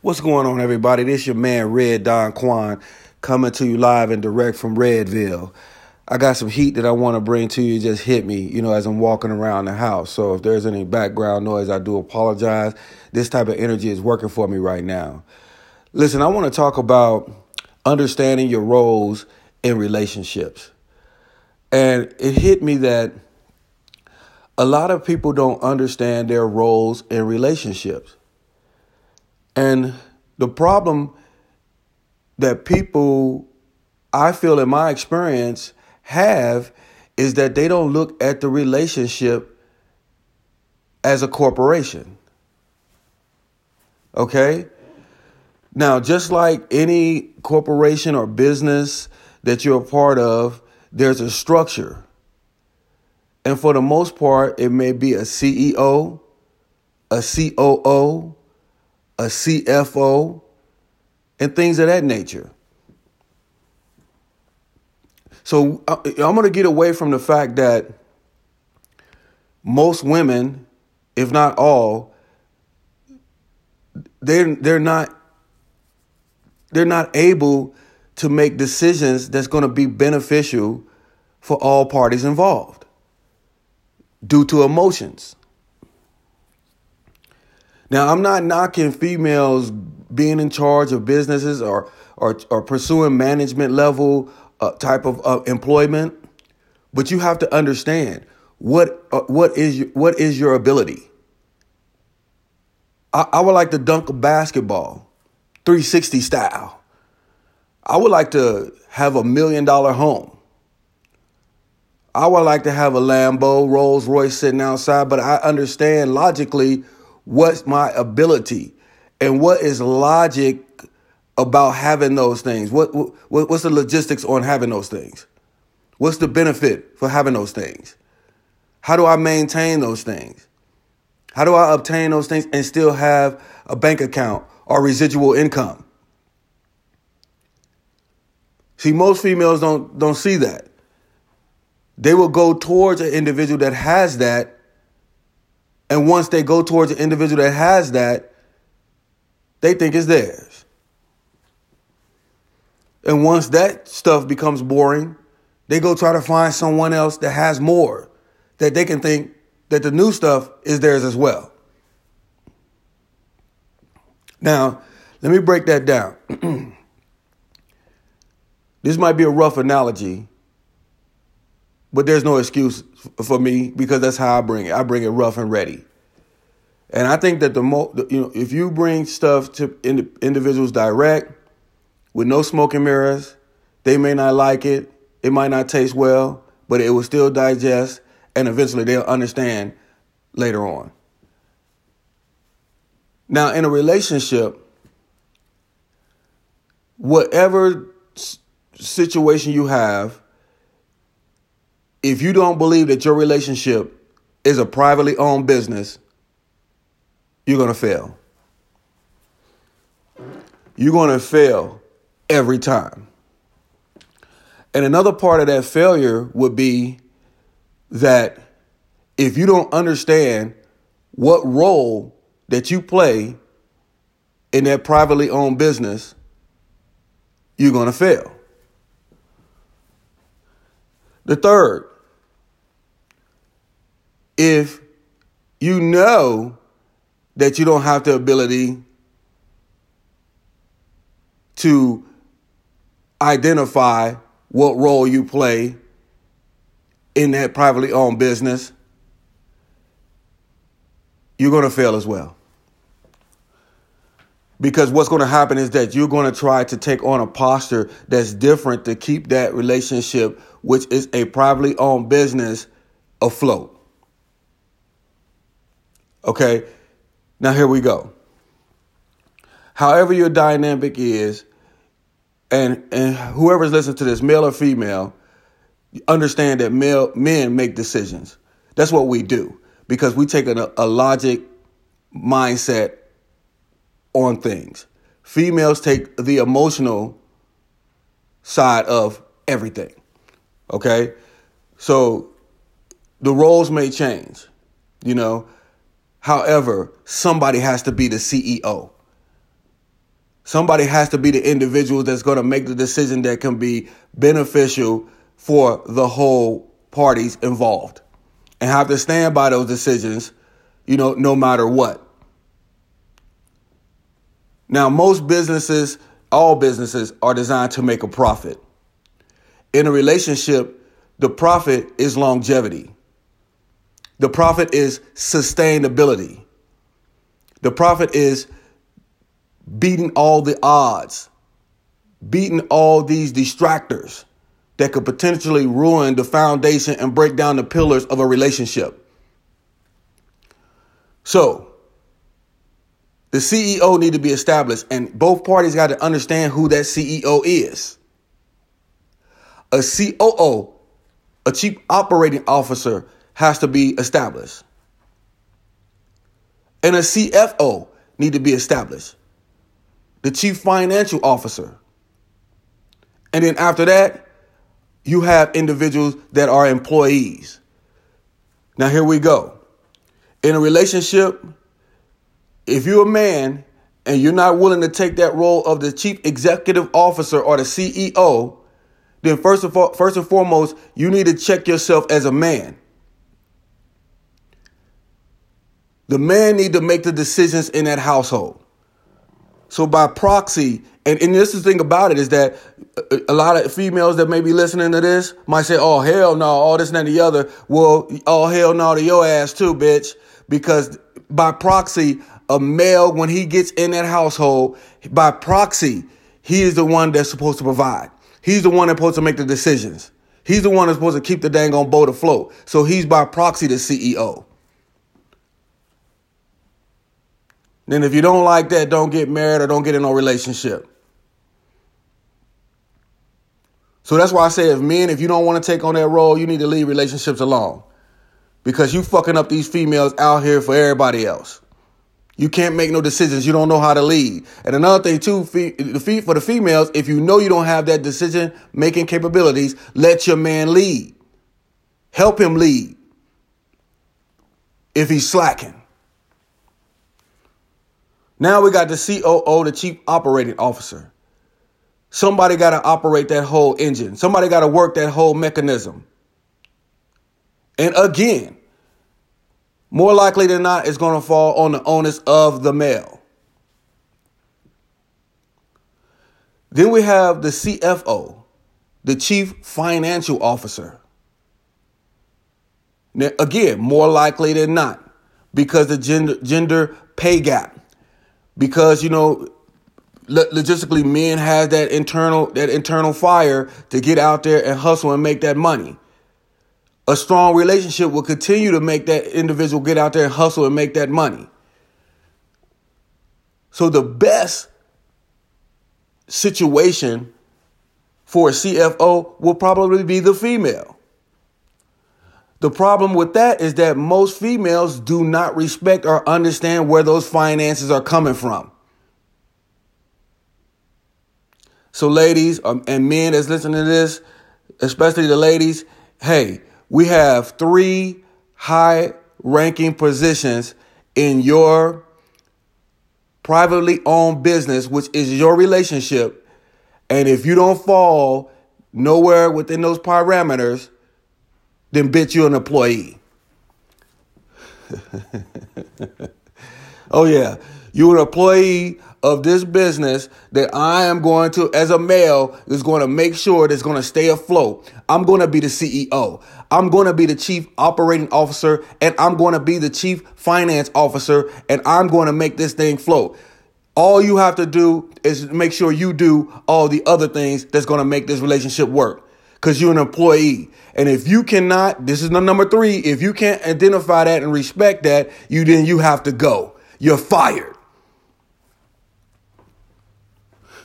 What's going on, everybody? This your man Red Don Quan coming to you live and direct from Redville. I got some heat that I want to bring to you. Just hit me, you know, as I'm walking around the house. So if there's any background noise, I do apologize. This type of energy is working for me right now. Listen, I want to talk about understanding your roles in relationships. And it hit me that a lot of people don't understand their roles in relationships. And the problem that people, I feel in my experience, have is that they don't look at the relationship as a corporation. Okay? Now, just like any corporation or business that you're a part of, there's a structure. And for the most part, it may be a CEO, a COO, a CFO, and things of that nature. So I'm going to get away from the fact that most women, if not all, they're they're not they're not able to make decisions that's going to be beneficial for all parties involved due to emotions. Now, I'm not knocking females being in charge of businesses or or, or pursuing management level uh, type of uh, employment, but you have to understand what uh, what is your, what is your ability. I, I would like to dunk a basketball, 360 style. I would like to have a million dollar home. I would like to have a Lambo, Rolls Royce sitting outside, but I understand logically what's my ability and what is logic about having those things? What, what what's the logistics on having those things? What's the benefit for having those things? How do I maintain those things? How do I obtain those things and still have a bank account or residual income? See, most females don't don't see that. They will go towards an individual that has that and once they go towards an individual that has that, they think it's theirs. And once that stuff becomes boring, they go try to find someone else that has more that they can think that the new stuff is theirs as well. Now, let me break that down. this might be a rough analogy, but there's no excuse for me because that's how I bring it. I bring it rough and ready. And I think that the mo, you know, if you bring stuff to ind- individuals direct with no smoke and mirrors, they may not like it. It might not taste well, but it will still digest, and eventually they'll understand later on. Now, in a relationship, whatever situation you have, if you don't believe that your relationship is a privately owned business, you're going to fail. You're going to fail every time. And another part of that failure would be that if you don't understand what role that you play in that privately owned business, you're going to fail. The third, if you know that you don't have the ability to identify what role you play in that privately owned business, you're going to fail as well. Because what's going to happen is that you're going to try to take on a posture that's different to keep that relationship, which is a privately owned business, afloat. Okay? Now, here we go. However, your dynamic is, and, and whoever's listening to this, male or female, understand that male men make decisions. That's what we do because we take a, a logic mindset on things. Females take the emotional side of everything. Okay? So the roles may change. You know, However, somebody has to be the CEO. Somebody has to be the individual that's going to make the decision that can be beneficial for the whole parties involved and have to stand by those decisions, you know, no matter what. Now, most businesses, all businesses are designed to make a profit. In a relationship, the profit is longevity. The profit is sustainability. The profit is beating all the odds, beating all these distractors that could potentially ruin the foundation and break down the pillars of a relationship. So, the CEO need to be established and both parties got to understand who that CEO is. A COO, a chief operating officer has to be established. And a CFO need to be established the chief financial officer. And then after that, you have individuals that are employees. Now, here we go. In a relationship, if you're a man and you're not willing to take that role of the chief executive officer or the CEO, then first of all, first and foremost, you need to check yourself as a man. The man need to make the decisions in that household. So by proxy, and, and this is the thing about it is that a, lot of females that may be listening to this might say, oh, hell no, all this and the other. Well, oh, hell no to your ass too, bitch. Because by proxy, a male, when he gets in that household, by proxy, he is the one that's supposed to provide. He's the one that's supposed to make the decisions. He's the one that's supposed to keep the dang on boat afloat. So he's by proxy the CEO. Then if you don't like that, don't get married or don't get in no relationship. So that's why I say if men, if you don't want to take on that role, you need to leave relationships alone. Because you fucking up these females out here for everybody else. You can't make no decisions. You don't know how to lead. And another thing too, for the females, if you know you don't have that decision making capabilities, let your man lead. Help him lead. If he's slacking. Now we got the COO, the chief operating officer. Somebody got to operate that whole engine. Somebody got to work that whole mechanism. And again, more likely than not, it's going to fall on the onus of the male. Then we have the CFO, the chief financial officer. Now, again, more likely than not, because the gender, gender pay gap because you know logistically men have that internal that internal fire to get out there and hustle and make that money a strong relationship will continue to make that individual get out there and hustle and make that money so the best situation for a CFO will probably be the female the problem with that is that most females do not respect or understand where those finances are coming from. So, ladies um, and men that's listening to this, especially the ladies, hey, we have three high ranking positions in your privately owned business, which is your relationship. And if you don't fall nowhere within those parameters, then bitch you an employee. oh yeah, you're an employee of this business that I am going to, as a male, is going to make sure that's going to stay afloat. I'm going to be the CEO. I'm going to be the chief operating officer and I'm going to be the chief finance officer and I'm going to make this thing float. All you have to do is make sure you do all the other things that's going to make this relationship work because you're an employee. And if you cannot, this is the number three, if you can't identify that and respect that, you then you have to go. You're fired.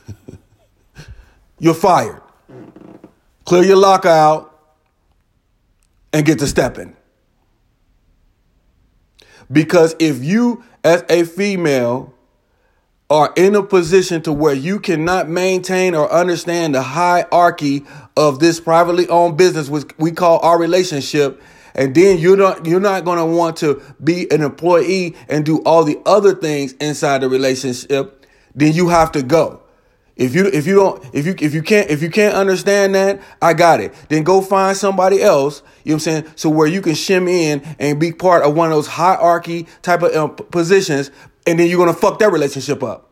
You're fired. Clear your lockout and get to stepping. Because if you, as a female, are in a position to where you cannot maintain or understand the hierarchy of this privately owned business, which we call our relationship, and then you're not you're not going to want to be an employee and do all the other things inside the relationship, then you have to go. If you if you don't if you if you can't if you can't understand that, I got it. Then go find somebody else. You know what I'm saying? So where you can shim in and be part of one of those hierarchy type of um, positions, and then you're gonna fuck that relationship up.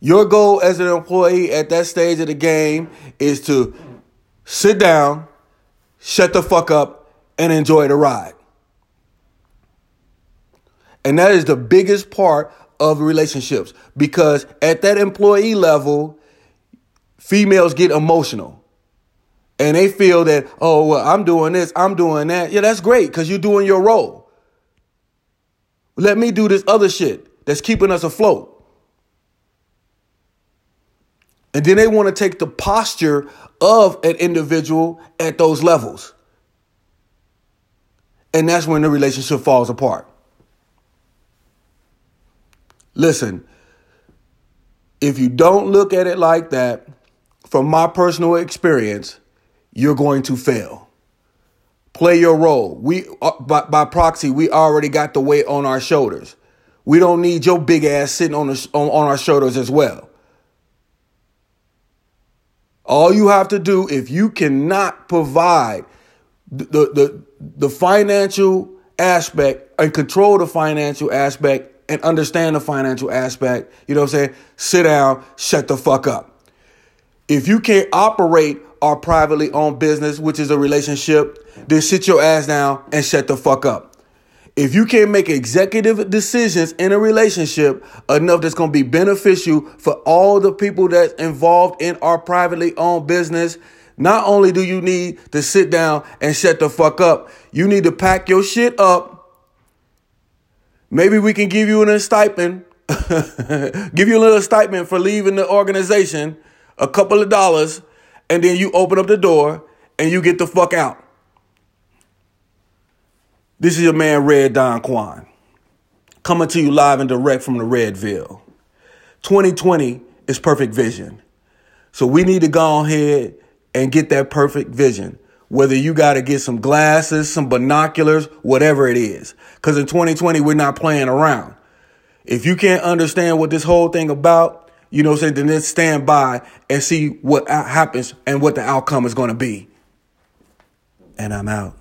Your goal as an employee at that stage of the game is to sit down, shut the fuck up, and enjoy the ride. And that is the biggest part of relationships because at that employee level, females get emotional. And they feel that, oh, well, I'm doing this, I'm doing that. Yeah, that's great because you're doing your role. Let me do this other shit that's keeping us afloat. And then they want to take the posture of an individual at those levels. And that's when the relationship falls apart. Listen, if you don't look at it like that, from my personal experience, you're going to fail. Play your role. We uh, by, by proxy, we already got the weight on our shoulders. We don't need your big ass sitting on, the, on, on our shoulders as well. All you have to do, if you cannot provide the, the, the financial aspect and control the financial aspect and understand the financial aspect, you know what I'm saying? Sit down, shut the fuck up. If you can't operate our privately owned business, which is a relationship, then sit your ass down and shut the fuck up. If you can't make executive decisions in a relationship enough that's going to be beneficial for all the people that's involved in our privately owned business, not only do you need to sit down and shut the fuck up, you need to pack your shit up Maybe we can give you a stipend, give you a little stipend for leaving the organization, a couple of dollars, and then you open up the door and you get the fuck out. This is your man, Red Don Quan, coming to you live and direct from the Redville. 2020 is perfect vision. So we need to go ahead and get that perfect vision whether you got to get some glasses, some binoculars, whatever it is. Because in 2020, we're not playing around. If you can't understand what this whole thing about, you know, say, then just stand by and see what happens and what the outcome is going to be. And I'm out.